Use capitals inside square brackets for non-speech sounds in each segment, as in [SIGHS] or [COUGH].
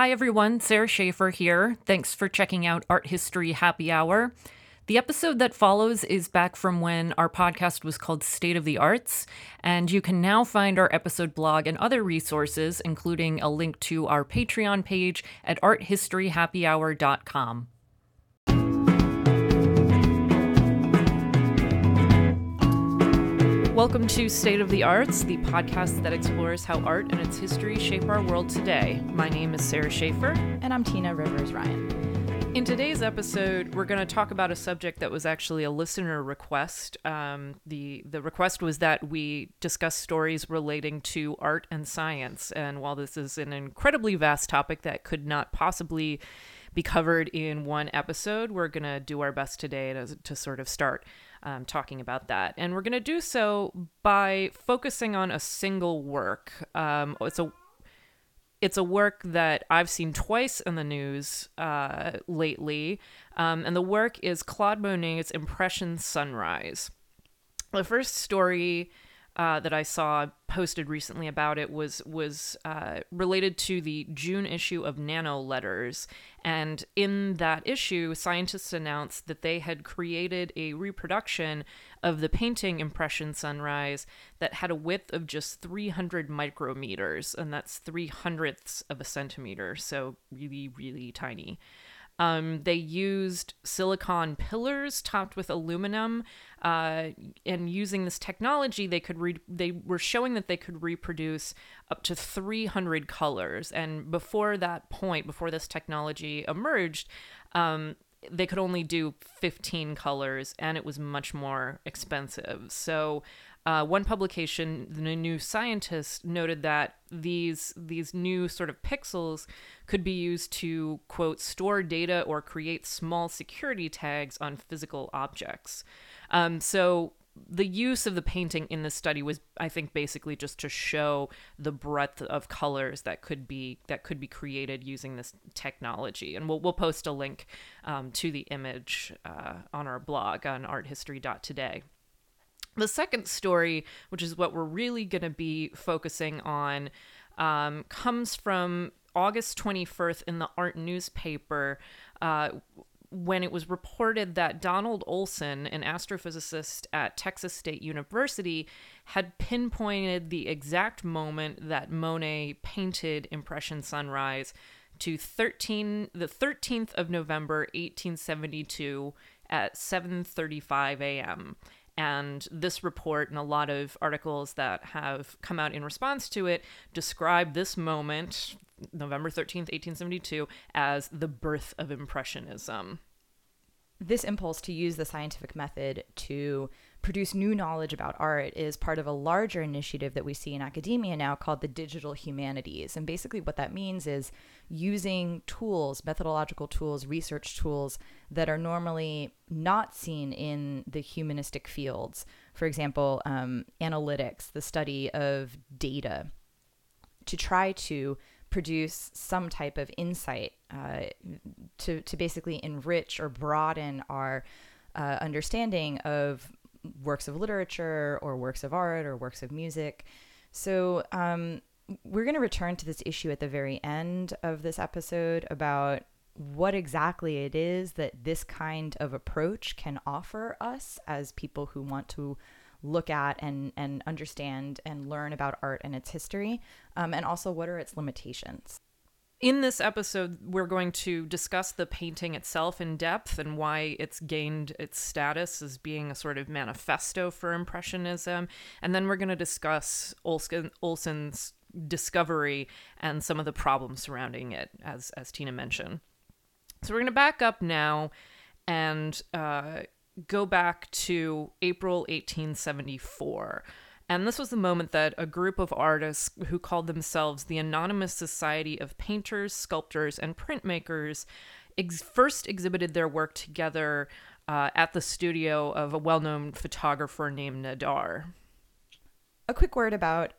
Hi, everyone. Sarah Schaefer here. Thanks for checking out Art History Happy Hour. The episode that follows is back from when our podcast was called State of the Arts, and you can now find our episode blog and other resources, including a link to our Patreon page at arthistoryhappyhour.com. Welcome to State of the Arts, the podcast that explores how art and its history shape our world today. My name is Sarah Schaefer. And I'm Tina Rivers Ryan. In today's episode, we're going to talk about a subject that was actually a listener request. Um, the the request was that we discuss stories relating to art and science. And while this is an incredibly vast topic that could not possibly be covered in one episode, we're going to do our best today to, to sort of start um, talking about that. And we're going to do so by focusing on a single work. Um, it's a it's a work that I've seen twice in the news uh, lately, um, and the work is Claude Monet's Impression Sunrise. The first story uh, that I saw posted recently about it was was uh, related to the June issue of Nano Letters, and in that issue, scientists announced that they had created a reproduction of the painting Impression Sunrise that had a width of just 300 micrometers, and that's three hundredths of a centimeter, so really really tiny. Um, they used silicon pillars topped with aluminum, uh, and using this technology, they could re- they were showing that they could reproduce up to 300 colors. And before that point, before this technology emerged, um, they could only do 15 colors, and it was much more expensive. So uh, one publication, the New Scientist, noted that these these new sort of pixels could be used to quote store data or create small security tags on physical objects. Um, so the use of the painting in this study was i think basically just to show the breadth of colors that could be that could be created using this technology and we'll, we'll post a link um, to the image uh, on our blog on arthistory.today the second story, which is what we're really going to be focusing on, um, comes from August 21st in the art newspaper. Uh, when it was reported that Donald Olson, an astrophysicist at Texas State University, had pinpointed the exact moment that Monet painted Impression Sunrise to 13 the 13th of November 1872 at 7:35 a.m. And this report and a lot of articles that have come out in response to it describe this moment, November 13th, 1872, as the birth of Impressionism. This impulse to use the scientific method to produce new knowledge about art is part of a larger initiative that we see in academia now called the digital humanities. And basically, what that means is using tools, methodological tools, research tools that are normally not seen in the humanistic fields. For example, um, analytics, the study of data, to try to produce some type of insight uh, to, to basically enrich or broaden our uh, understanding of works of literature or works of art or works of music. So, um, we're going to return to this issue at the very end of this episode about what exactly it is that this kind of approach can offer us as people who want to look at and, and understand and learn about art and its history, um, and also what are its limitations. In this episode, we're going to discuss the painting itself in depth and why it's gained its status as being a sort of manifesto for Impressionism. And then we're going to discuss Olson, Olson's discovery and some of the problems surrounding it, as, as Tina mentioned. So we're going to back up now and uh, go back to April 1874. And this was the moment that a group of artists who called themselves the Anonymous Society of Painters, Sculptors, and Printmakers ex- first exhibited their work together uh, at the studio of a well known photographer named Nadar. A quick word about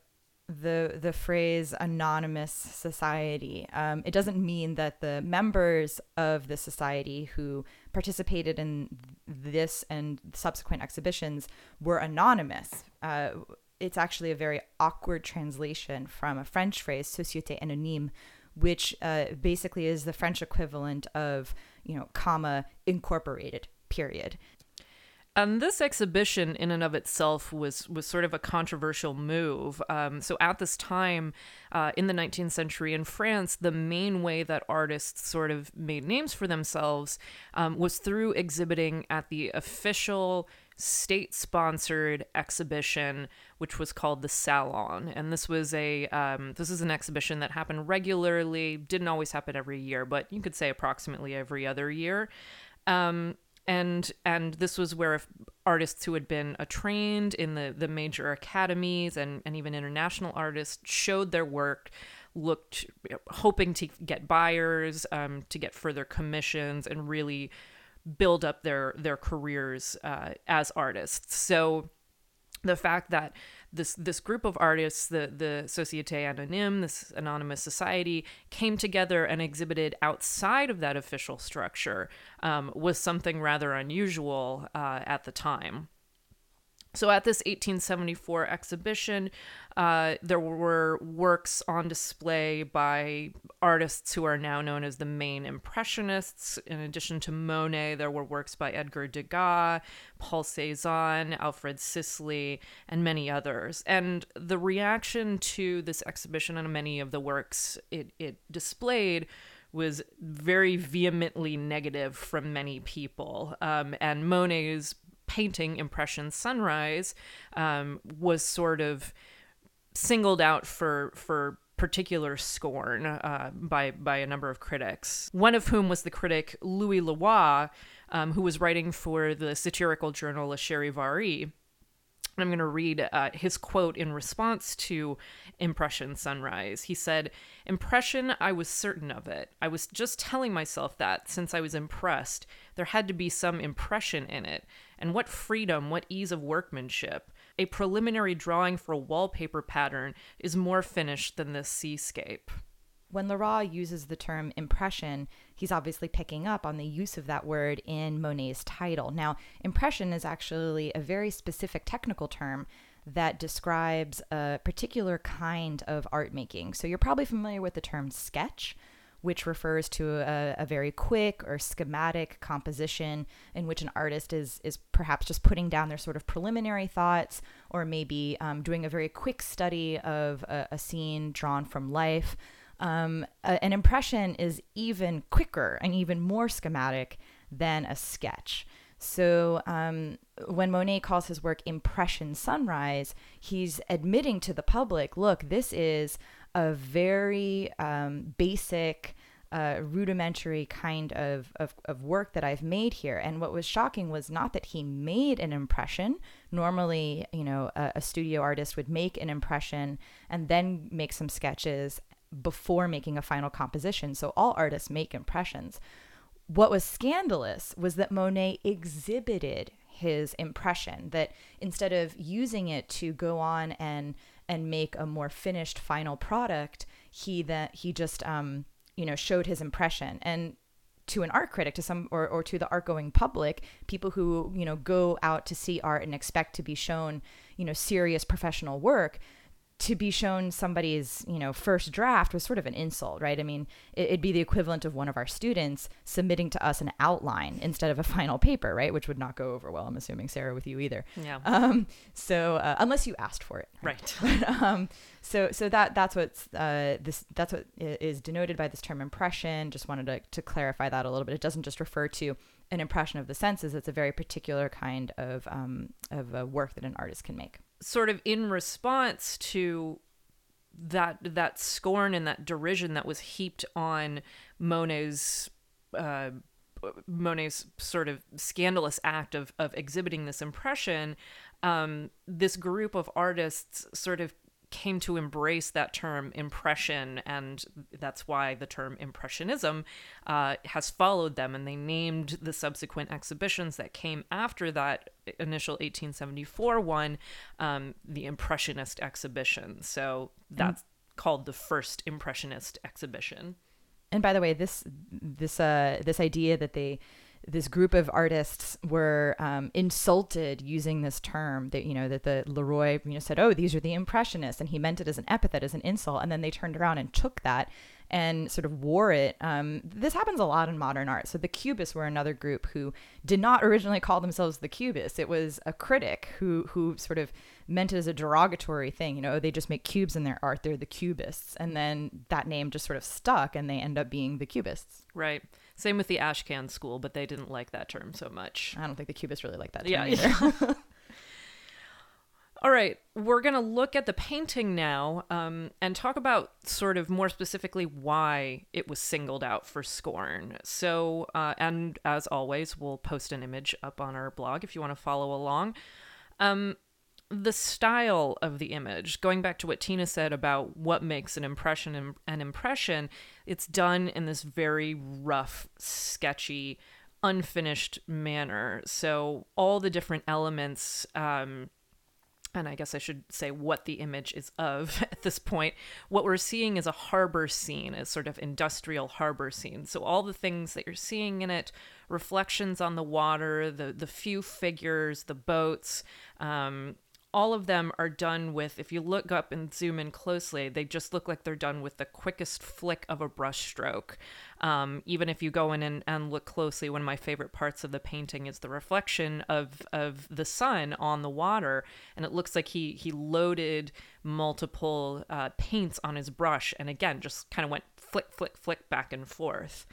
the the phrase anonymous society. Um, it doesn't mean that the members of the society who participated in this and subsequent exhibitions were anonymous. Uh, it's actually a very awkward translation from a French phrase, société anonyme, which uh, basically is the French equivalent of, you know, comma incorporated, period. And this exhibition, in and of itself, was was sort of a controversial move. Um, so at this time, uh, in the 19th century in France, the main way that artists sort of made names for themselves um, was through exhibiting at the official state-sponsored exhibition, which was called the Salon. And this was a um, this is an exhibition that happened regularly. Didn't always happen every year, but you could say approximately every other year. Um, and and this was where artists who had been uh, trained in the the major academies and and even international artists showed their work looked hoping to get buyers um, to get further commissions and really build up their their careers uh, as artists so the fact that this this group of artists, the the Société Anonyme, this anonymous society, came together and exhibited outside of that official structure um, was something rather unusual uh, at the time. So at this 1874 exhibition, uh, there were works on display by artists who are now known as the main Impressionists. In addition to Monet, there were works by Edgar Degas, Paul Cézanne, Alfred Sisley, and many others. And the reaction to this exhibition and many of the works it, it displayed was very vehemently negative from many people. Um, and Monet's painting Impression Sunrise um, was sort of singled out for for particular scorn uh, by by a number of critics. One of whom was the critic Louis Roy, um, who was writing for the satirical journal Le Charivari. I'm going to read uh, his quote in response to Impression Sunrise. He said, Impression, I was certain of it. I was just telling myself that since I was impressed, there had to be some impression in it. And what freedom, what ease of workmanship. A preliminary drawing for a wallpaper pattern is more finished than this seascape. When Leroy uses the term impression, he's obviously picking up on the use of that word in Monet's title. Now, impression is actually a very specific technical term that describes a particular kind of art making. So you're probably familiar with the term sketch, which refers to a, a, very quick or schematic composition in which an artist is is perhaps just putting down their sort of preliminary thoughts, or maybe um, doing a very quick study of a, a scene drawn from life. Um, a, an impression is even quicker and even more schematic than a sketch. So um, when Monet calls his work Impression Sunrise, he's admitting to the public look, this is a very um, basic, uh, rudimentary kind of, of, of work that I've made here. And what was shocking was not that he made an impression. Normally, you know, a, a studio artist would make an impression and then make some sketches before making a final composition. So all artists make impressions. What was scandalous was that Monet exhibited his impression that instead of using it to go on and and make a more finished final product, he that he just um, you know showed his impression. And to an art critic to some or, or to the art going public people who you know go out to see art and expect to be shown you know serious professional work to be shown somebody's you know first draft was sort of an insult right? I mean it'd be the equivalent of one of our students submitting to us an outline instead of a [LAUGHS] final paper right? Which would not go over well i'm assuming sarah with you either. Yeah. Um so uh, unless you asked for it. Right, [LAUGHS] right. but, um so so that that's what's uh this that's what is denoted by this term impression. Just wanted to, to clarify that a little bit. It doesn't just refer to an impression of the senses. It's a very particular kind of um of a work that an artist can make sort of in response to that that scorn and that derision that was heaped on Monet's uh, Monet's sort of scandalous act of of exhibiting this impression, um, this group of artists sort of came to embrace that term impression, and that's why the term impressionism uh, has followed them. And they named the subsequent exhibitions that came after that initial 1874 one um, the Impressionist exhibition. So that's mm. called the first Impressionist exhibition. And by the way, this this uh, this idea that they this group of artists were um, insulted using this term that you know that the Leroy you know said oh these are the impressionists and he meant it as an epithet as an insult and then they turned around and took that and sort of wore it. Um, this happens a lot in modern art. So the Cubists were another group who did not [LAUGHS] originally call themselves the Cubists. It was a critic who who sort of meant it as a derogatory thing. You know, they just make cubes in their art. They're the Cubists, and then that name just sort of stuck, and they end up being the Cubists. Right. Same with the Ashcan school, but they didn't like that term so much. I don't think the Cubists really like that term Yeah. either. [LAUGHS] All right, we're going to look at the painting now um, and talk about sort of more specifically why it was singled out for scorn. So, uh, and as always, we'll post an image up on our blog if you want to follow along. Um, the style of the image, going back to what Tina said about what makes an impression an, impression, it's done in this very rough, sketchy, unfinished manner. So, all the different elements. Um, and I guess I should say what the image is of [LAUGHS] at this point. What we're seeing is a harbor scene, a sort of industrial harbor scene. So all the things that you're seeing in it, reflections on the water, the the few figures, the boats, um, all of them are done with. If you look up and zoom in closely, they just look like they're done with the quickest flick of a brushstroke. Um, even if you go in and, and look closely, one of my favorite parts of the painting is the reflection of of the sun on the water, and it looks like he he loaded multiple uh, paints on his brush, and again just kind of went flick flick flick back and forth.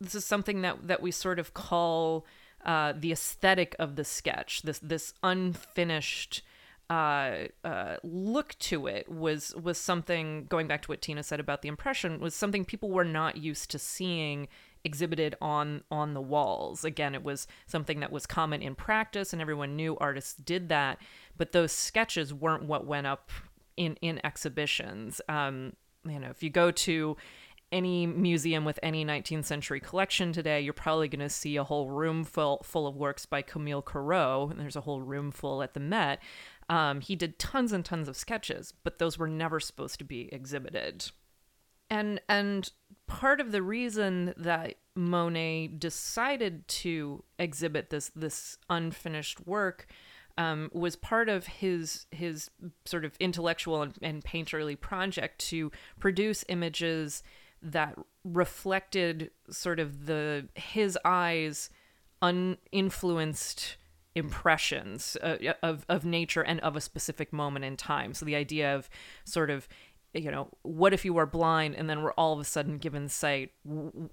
This is something that that we sort of call uh, the aesthetic of the sketch. This this unfinished uh, uh, look to it was was something going back to what Tina said about the impression was something people were not used to seeing exhibited on on the walls. Again, it was something that was common in practice, and everyone knew artists did that. But those sketches weren't what went up in in exhibitions. Um, you know, if you go to any museum with any 19th century collection today, you're probably going to see a whole room full full of works by Camille Corot, and there's a whole room full at the Met. Um, he did tons and tons of sketches, but those were never supposed to be exhibited. And and part of the reason that Monet decided to exhibit this this unfinished work um, was part of his his sort of intellectual and, and painterly project to produce images that reflected sort of the his eyes uninfluenced impressions uh, of of nature and of a specific moment in time. So the idea of sort of you know what if you were blind and then we're all of a sudden given sight?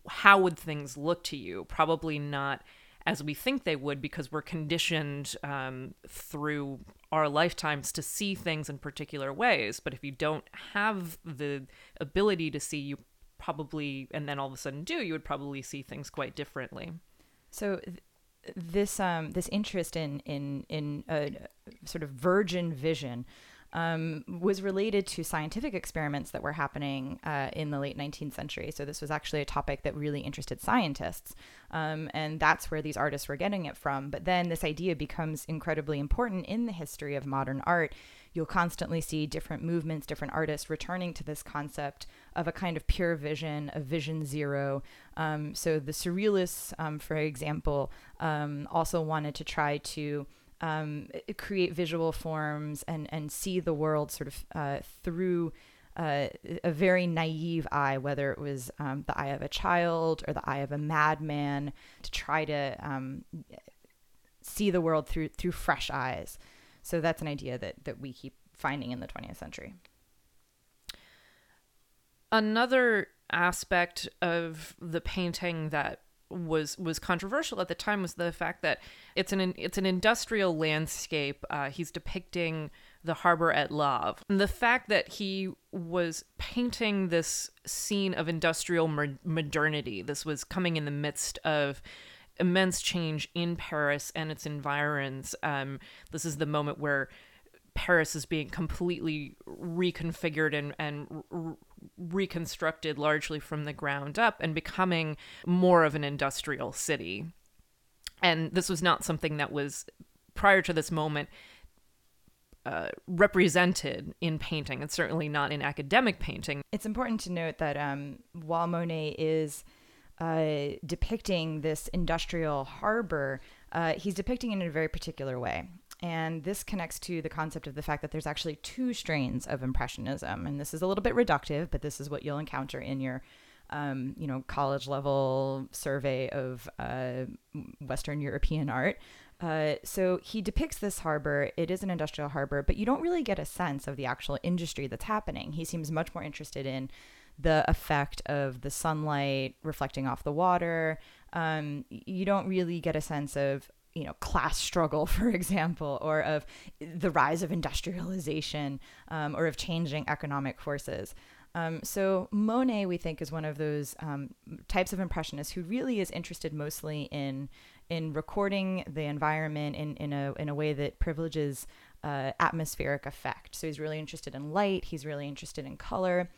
How would things look to you? Probably not as we think they would because we're conditioned um, through our lifetimes to see things in particular ways. But if you don't have the ability to see you probably and then all of a sudden do you would probably see things quite differently. So this um, this interest in in in a sort of virgin vision um, was related to scientific experiments that were happening uh, in the late 19th century. So this was actually a topic that really interested scientists, um, and that's where these artists were getting it from. But then this idea becomes incredibly important in the history of modern art. You'll constantly see different movements, different artists returning to this concept of a kind of pure vision, a vision zero. Um, so the surrealists, um, for example, um, also wanted to try to um, create visual forms and and see the world sort of uh, through uh, a very naive eye, whether it was um, the eye of a child or the eye of a madman, to try to see the world through through fresh eyes. So that's an idea that that we keep finding in the 20th century. Another aspect of the painting that was was controversial at the time was the fact that it's an it's an industrial landscape. Uh, he's depicting the harbor at Havre. And the fact that he was painting this scene of industrial modernity. This was coming in the midst of immense change in Paris and its environs. Um, this is the moment where Paris is being completely reconfigured and, and reconstructed largely from the ground up and becoming more of an industrial city. And this was not something that was, prior to this moment, uh, represented in painting, and certainly not in academic painting. It's important to note that um, while Monet is uh, depicting this industrial harbor, uh, he's depicting it in a very particular way. And this connects to the concept of the fact that there's actually two strains of Impressionism. And this is a little bit reductive, but this is what you'll encounter in your um, you know, college level survey of uh, Western European art. Uh, so he depicts this harbor. It is an industrial harbor, but you don't really get a sense of the actual industry that's happening. He seems much more interested in the effect of the sunlight reflecting off the water. Um, you don't really get a sense of you know class struggle [LAUGHS] for example or of the rise of industrialization um, or of changing economic forces. Um, so monet we think is one of those um, types of impressionists who really is interested mostly in in recording the environment in, in a in a way that privileges uh, atmospheric effect. So he's really interested in light he's really interested in color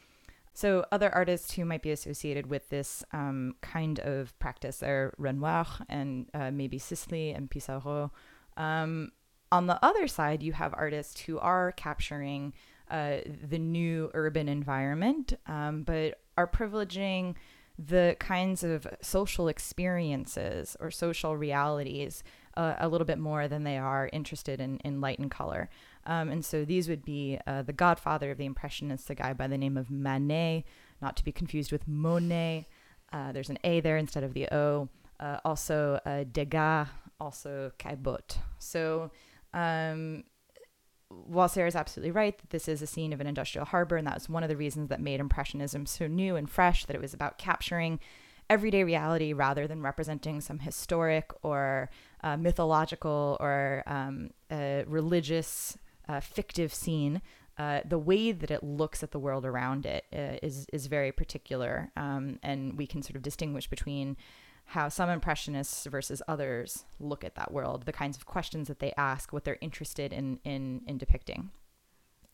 so, other artists who might be associated with this um, kind of practice are Renoir and uh, maybe Sisley and Pissarro. Um, on the other side, you have artists who are capturing uh, the new urban environment, um, but are privileging the kinds of social experiences or social realities uh, a little bit more than they are interested in, in light and color. Um, and so these would be uh, the godfather of the Impressionists, a guy by the name of Manet, not to be confused with Monet. Uh, there's an A there instead of the O. Uh, also uh, Degas, also Caillebotte. So um, while Sarah's absolutely right that this is a scene of an industrial harbor, and that was one of the reasons that made Impressionism so new and fresh, that it was about capturing everyday reality rather than representing some historic or uh, mythological or um, uh, religious uh, fictive scene, uh, the way that it looks at the world around it uh, is is very particular, um, and we can sort of distinguish between how some impressionists versus others look at that world, the kinds of questions that they ask, what they're interested in in, in depicting.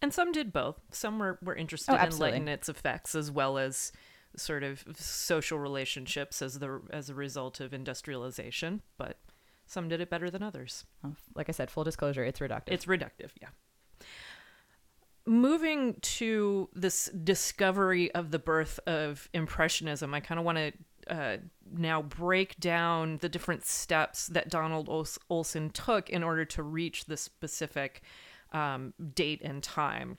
And some did both. Some were, were interested oh, in light and its effects as well as sort of social relationships as the as a result of industrialization, but some did it better than others. Like I said, full disclosure, it's reductive. It's reductive, yeah. Moving to this discovery of the birth of Impressionism, I kind of want to uh, now break down the different steps that Donald Olson took in order to reach this specific um, date and time.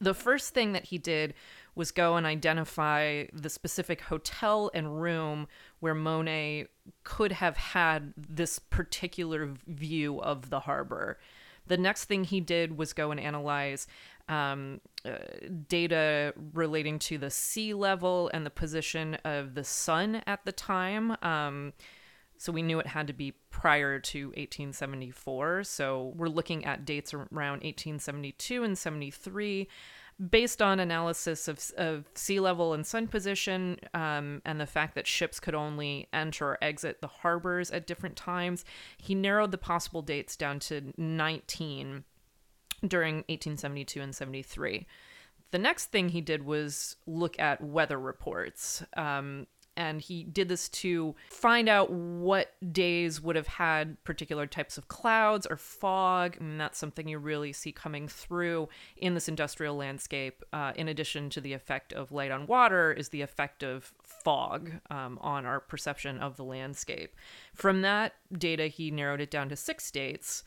The first thing that he did was go and identify the specific hotel and room where Monet could have had this particular view of the harbor. The next thing he did was go and analyze um, uh, data relating to the sea level and the position of the sun at the time. Um, so we knew it had to be prior to 1874. So we're looking at dates around 1872 and 73 based on analysis of, of sea level and sun position um, and the fact that ships could only enter or exit the harbors at different times, he narrowed the possible dates down to 19 during 1872 and 73. The next thing he did was look at weather reports. Um, and he did this to find out what days would have had particular types of clouds or fog. Mean, that's something you really see coming through in this industrial landscape. Uh, in addition to the effect of light on water, is the effect of fog um, on our perception of the landscape. From that data, he narrowed it down to six states.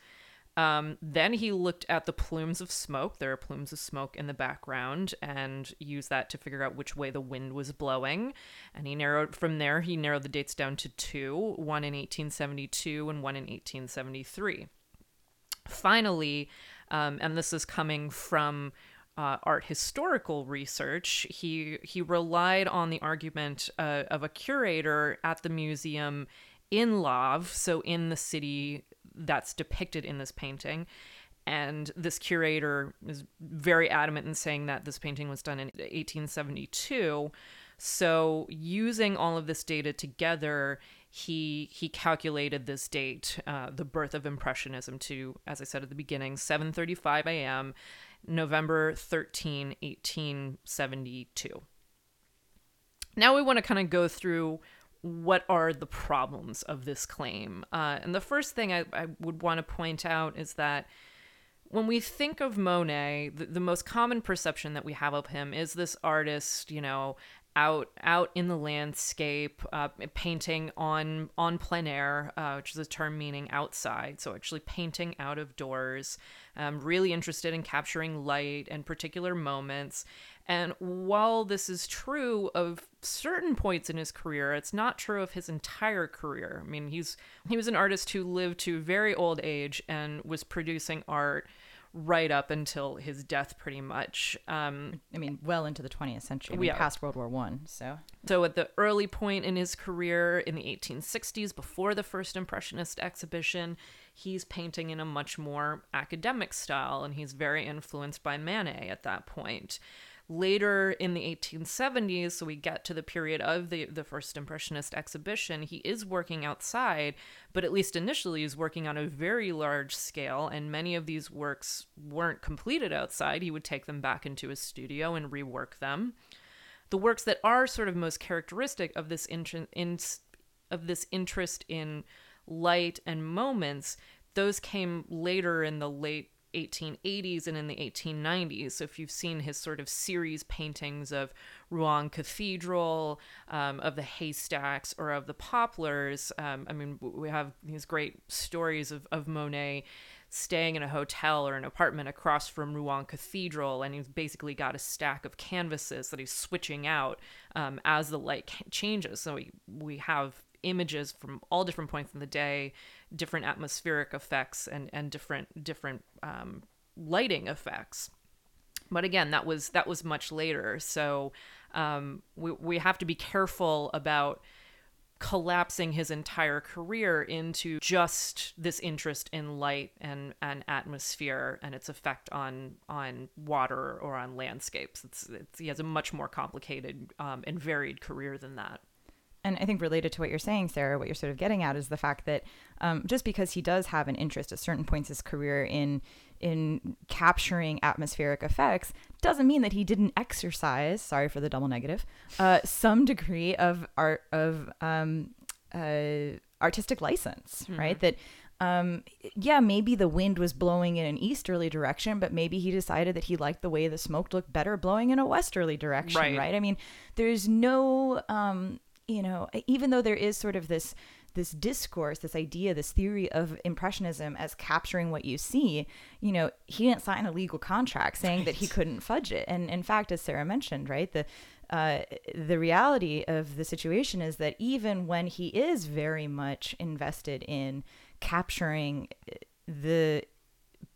Um, then he looked at the plumes of smoke. There are plumes of smoke in the background, and used that to figure out which way the wind was blowing. And he narrowed from there. He narrowed the dates down to two: one in 1872 and one in 1873. Finally, um, and this is coming from uh, art historical research, he he relied on the argument uh, of a curator at the museum in Le Havre, so in the city that's depicted in this painting. And this curator is very adamant in saying that this painting was done in 1872. So, using all of this data together, he he calculated this date, uh, the birth of Impressionism, to, as I said at the beginning, 7:35 a.m., November 13, 1872. Now we want to kind of go through what are the problems of this claim? Uh, and the first thing I, I would want to point out is that when we think of Monet, the, the, most common perception that we have of him is this artist, you know, out out in the landscape, uh, painting on on plein air, uh, which is a term meaning outside. So actually painting out of doors. Um, really interested in capturing light and particular moments. And while this is true of certain points in his career, it's not true of his entire career. I mean, he's he was an artist who lived to very old age and was producing art right up until his death, pretty much. Um, I mean, well into the 20th century, I mean, Yeah. past World War One. So so at the early point in his career in the 1860s, before the first Impressionist exhibition, he's painting in a much more academic style, and he's very influenced by Manet at that point. Later in the 1870s, so we get to the period of the, the first Impressionist exhibition, he is working outside, but at least initially he's working on a very large scale, and many of these works weren't completed outside. He would take them back into his studio and rework them the works that are sort of most characteristic of this interest in, of this interest in light and moments those came later in the late 1880s and in the 1890s. So if you've seen his sort of series paintings of Rouen Cathedral, um, of the haystacks, or of the poplars, um, I mean, we have these great stories of, of Monet staying in a hotel or an apartment across from Rouen Cathedral, and he's basically got a stack of canvases that he's switching out um, as the light changes. So we, we have images from all different points in the day, different atmospheric effects, and and different different um, lighting effects. But again, that was that was much later. So um, we we have to be careful about collapsing his entire career into just this interest in light and, and atmosphere and its effect on on water or on landscapes. It's, it's he has a much more complicated um, and varied career than that. And I think related to what you're saying, Sarah, what you're sort of getting at is the fact that um, just because he does have an interest at certain points in his career in in capturing atmospheric effects, doesn't mean that he didn't exercise. Sorry for the double negative. Uh, some degree of art of um, uh, artistic license, right? That um, yeah, maybe the wind was blowing in an easterly direction, but maybe he decided that he liked the way the smoke looked better blowing in a westerly direction, Right. right? I mean, there's no, um, you know, even though there is sort of this this discourse, this idea, this theory of impressionism as capturing what you see, you know, he didn't sign a legal contract saying that he couldn't fudge it. And in fact, as Sarah mentioned, right, the uh, the reality of the situation is that even when he is very much invested in capturing the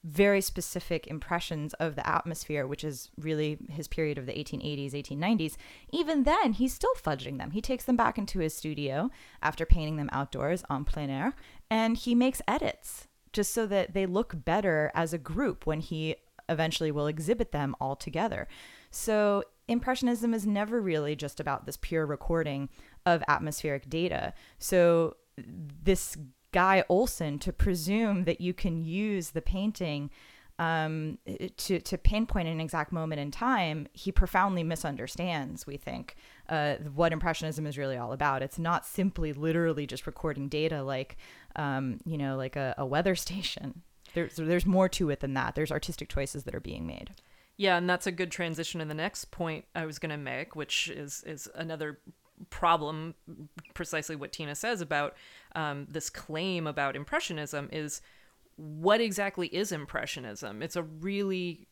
very specific impressions of the atmosphere, which is really his period of the 1880s, 1890s, even then he's still fudging them. He takes them back into his studio after painting them outdoors en plein air, and he makes edits just so that they look better as a group when he eventually will exhibit them all together. So impressionism is never really just about this pure recording of atmospheric data. So this guy Olson to presume that you can use the painting um, to to pinpoint an exact moment in time, he profoundly misunderstands. We think uh, what impressionism is really all about. It's not simply literally just recording data like um, you know like a, a weather [LAUGHS] station. There's there's more to it than that. There's artistic choices that are being made. Yeah, and that's a good transition to the next point I was going to make, which is is another problem. Precisely what Tina says about um, this claim about impressionism is what exactly is impressionism? It's a really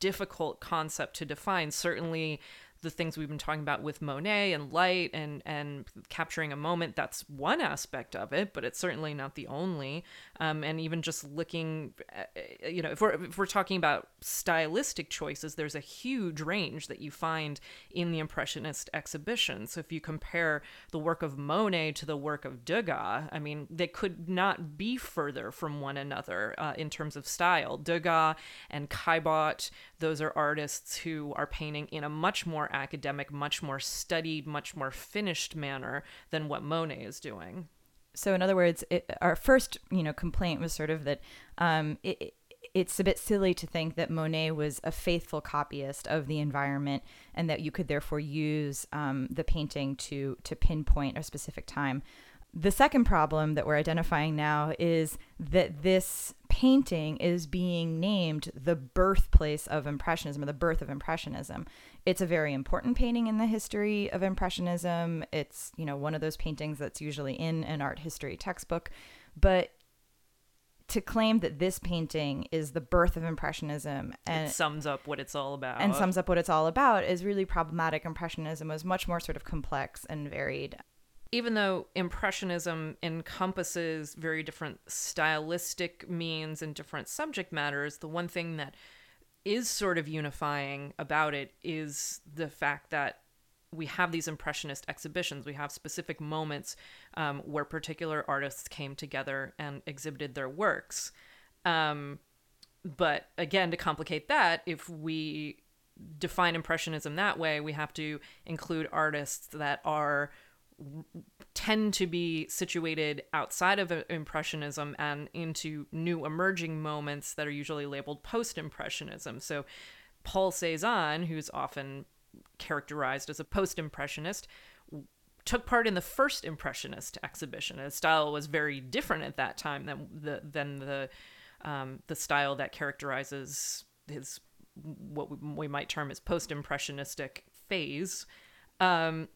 difficult concept to define. Certainly, the things we've been talking about with Monet and light and and capturing a moment that's one aspect of it, but it's certainly not the only. Um, and even just looking, uh, you know, if we're if we're talking about stylistic choices, there's a huge range that you find in the Impressionist exhibition. So if you compare the work of Monet to the work of Degas, I mean, they could not be further from one another uh, in terms of style. Degas and Caillebotte, those are artists who are painting in a much more academic, much more studied, much more finished manner than what Monet is doing. So in other words, it, our first you know complaint was sort of that um, it- it's a bit silly to think that Monet was a faithful copyist of the environment, and that you could therefore use um, the painting to to pinpoint a specific time. The second problem that we're identifying now is that this painting is being named the birthplace of Impressionism or the birth of Impressionism. It's a very important painting in the history of Impressionism. It's, you know, one of those paintings that's usually in an art history textbook. But to claim that this painting is the birth of Impressionism and it sums up what it's all about. and sums up what it's all about is really problematic. Impressionism was much more sort of complex and varied. Even though impressionism encompasses very different stylistic means and different subject matters the one thing that is sort of unifying about it is the fact that we have these impressionist exhibitions. We have specific moments um, where particular artists came together and exhibited their works. Um, but again to complicate that if we define impressionism that way we have to include artists that are tend to be situated outside of impressionism and into new emerging moments that are usually labeled post-impressionism. So paul cezanne who's often characterized as a post-impressionist took part in the first impressionist exhibition. His style was very different at that time than the than the um, the style that characterizes his what we might term as post-impressionistic phase. Um,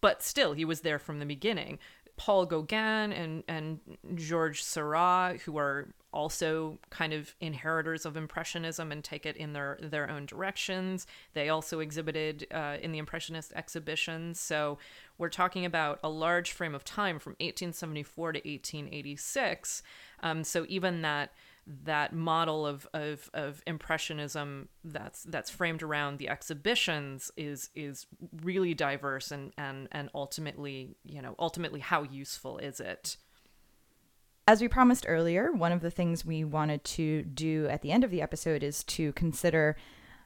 but still he was there from the beginning. Paul gauguin and and georges seurat who are also kind of inheritors of impressionism and take it in their their own directions. They also exhibited uh, in the impressionist exhibitions. So we're talking about a large frame of time from 1874 to 1886 um, so even that that model of, of, of impressionism that's that's framed around the exhibitions is is really diverse and, and and ultimately you know ultimately how useful is it As we promised earlier, one of the things we wanted to do at the end of the episode is to consider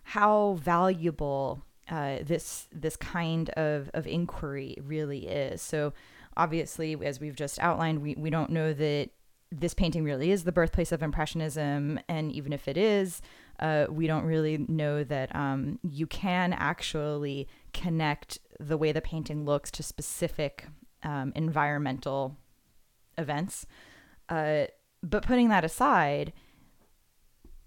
how valuable uh, this this kind of, of inquiry really is. So obviously, as we've just outlined, we, we don't know that this painting really is the birthplace of Impressionism, and even if it is, uh, we don't really know that um, you can actually connect the way the painting looks to specific um, environmental events. Uh, but putting that aside,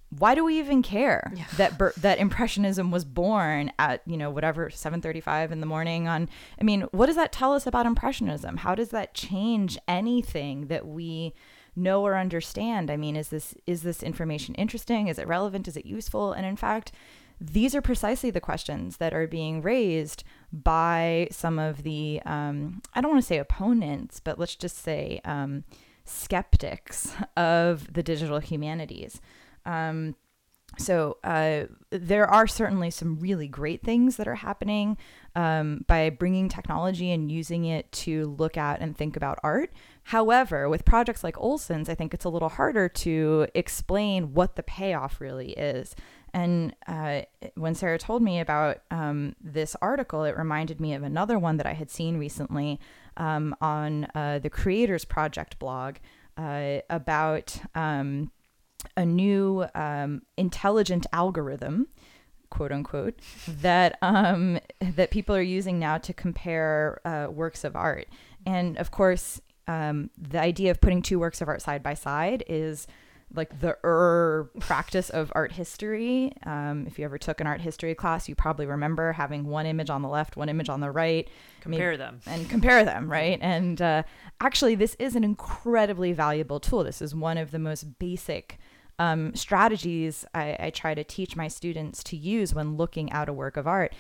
why do we even care Yeah. [LAUGHS] that ber- that impressionism was born at you know whatever 7:35 in the morning on I mean what does that tell us about impressionism how does that change anything that we know or understand. I mean is this is this information interesting? Is it relevant? Is it useful? And in fact these are precisely the questions that are being raised by some of the um, I don't want to say opponents but let's just say um, skeptics of the digital humanities. Um, so uh, there are certainly some really great things that are happening um, by bringing technology and using it to look at and think about art. However, with projects like Olson's, I think it's a little harder to explain what the payoff really is. And uh, when Sarah told me about um, this article, it reminded me of another one that I had seen recently um, on uh, the Creators Project blog uh, about. Um, a new um, intelligent algorithm quote unquote that um, that people are using now to compare uh, works of art and of course um, the idea of putting two works of art side by side is like the er practice of art history um, if you ever took an art history class you probably remember having one image on the left one image on the right maybe- compare them and compare them, right? And uh, actually, this is an incredibly valuable tool. This is one of the most basic um, strategies I, I try to teach my students to use when looking at a work of art.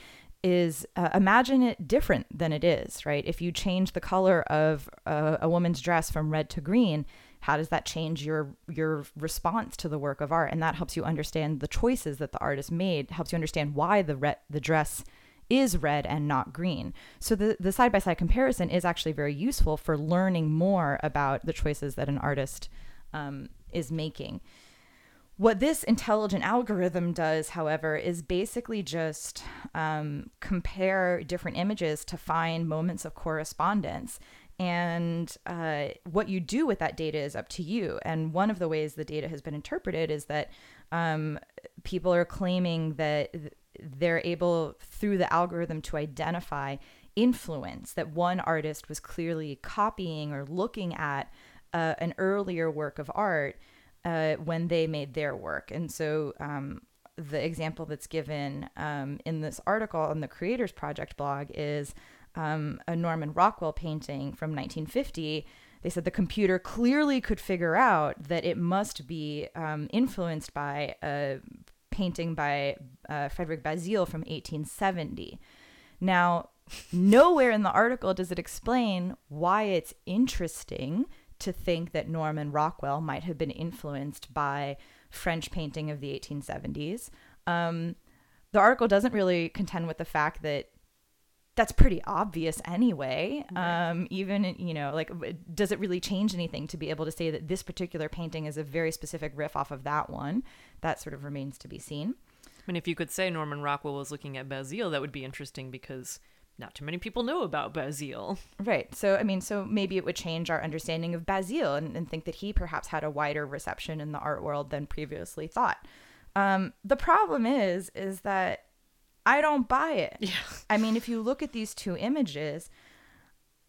Is uh, imagine it different than it is, right? If you change the color of a, a woman's dress from red to green, how does that change your your response to the work of art? And that helps you understand the choices that the artist made. Helps you understand why the re- the dress is red and not green. So the the side by side comparison is actually very useful for learning more about the choices that an artist um, is making. What this intelligent algorithm does, however, is basically just um, compare different images to find moments of correspondence. And uh, what you do with that data is up to you. And one of the ways the data has been interpreted is that um, people are claiming that they're able, through the algorithm, to identify influence that one artist was clearly copying or looking at uh, an earlier work of art uh, when they made their work. And so um, the example that's given um, in this article on the Creators Project blog is um, a Norman Rockwell painting from 1950. They said the computer clearly could figure out that it must be um, influenced by a painting by uh, Frederick Bazille from 1870. Now, nowhere in the article does it explain why it's interesting to think that Norman Rockwell might have been influenced by French painting of the 1870s. Um, the article doesn't really contend with the fact that that's pretty obvious anyway. Right. Um, even, you know, like, does it really change anything to be able to say that this particular painting is a very specific riff off of that one? That sort of remains to be seen. I mean, if you could say Norman Rockwell was looking at Bazille, that would be interesting because not too many people know about Bazille. Right. So, I mean, so maybe it would change our understanding of Bazille and, and think that he perhaps had a wider reception in the art world than previously thought. Um, the problem is, is that I don't buy it. Yeah. I mean, if you look at these two images,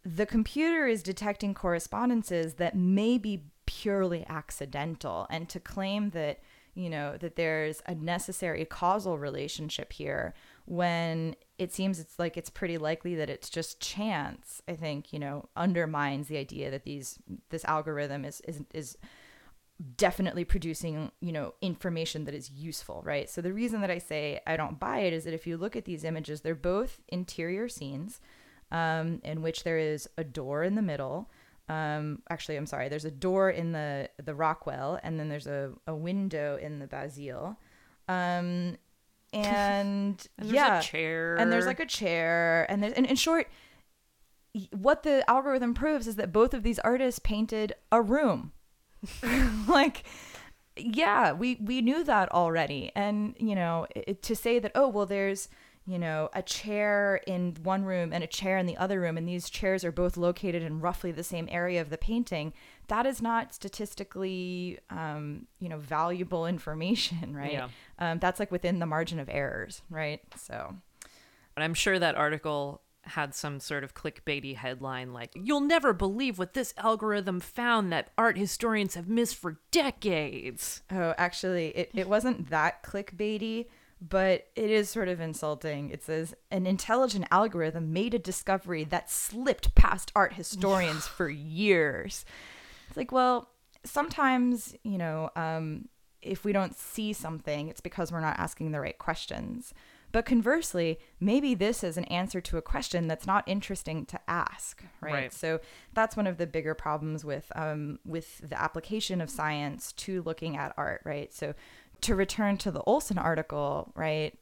the computer is detecting correspondences that may be purely accidental. And to claim that, you know, that there's a necessary causal relationship here when it seems it's like it's pretty likely that it's just chance, I think, you know, undermines the idea that these this algorithm is is is definitely producing, you know, information that is useful, right? So the reason that I say I don't buy it is that if you look at these images, they're both interior scenes um, in which there is a door in the middle. Um, actually, I'm sorry. There's a door in the the Rockwell, and then there's a, a window in the Bazille. Um, and, [LAUGHS] and yeah, chair, and there's like a chair, and there's and in short, what the algorithm proves is that both of these artists painted a room. [LAUGHS] Like yeah we we knew that already. And you know it, to say that oh well there's you know a chair in one room and a chair in the other room and these chairs are both located in roughly the same area of the painting that is not statistically um, you know valuable [LAUGHS] information right yeah. um, that's like within the margin of errors right so and i'm sure that article had some sort of clickbaity headline like, You'll never believe what this algorithm found that art historians have missed for decades. Oh, actually, it, it wasn't that clickbaity, but it is sort of insulting. It says, An intelligent algorithm made a discovery that slipped past art historians [SIGHS] for years. It's like, well, sometimes, you know, um, if we don't see something, it's because we're not asking the right questions. But conversely, maybe this is an answer to a question that's not interesting to ask, right? right. So that's one of the bigger problems with um, with the application of science to looking at art, right? So to return to the Olson article, right?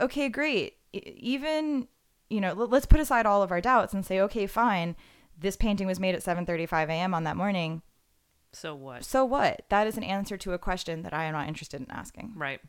Okay, great. Even you know, let's put aside all of our doubts and say, okay, fine. This painting was made at 7:35 a.m. on that morning. So what? So what? That is an answer to a question that I am not interested in asking. Right.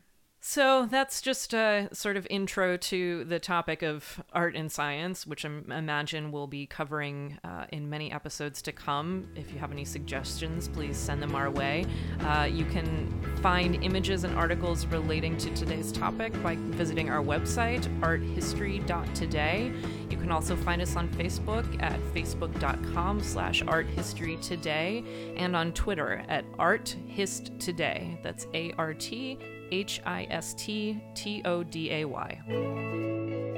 So that's just a sort of intro to the topic of art and science, which I imagine we'll be covering uh, in many episodes to come. If you have any suggestions, please send them our way. Uh, you can find images and articles relating to today's topic by visiting our website, arthistory.today. You can also find us on Facebook at facebook.com slash arthistorytoday and on Twitter at arthisttoday. That's A-R-T H I S T T O D A Y.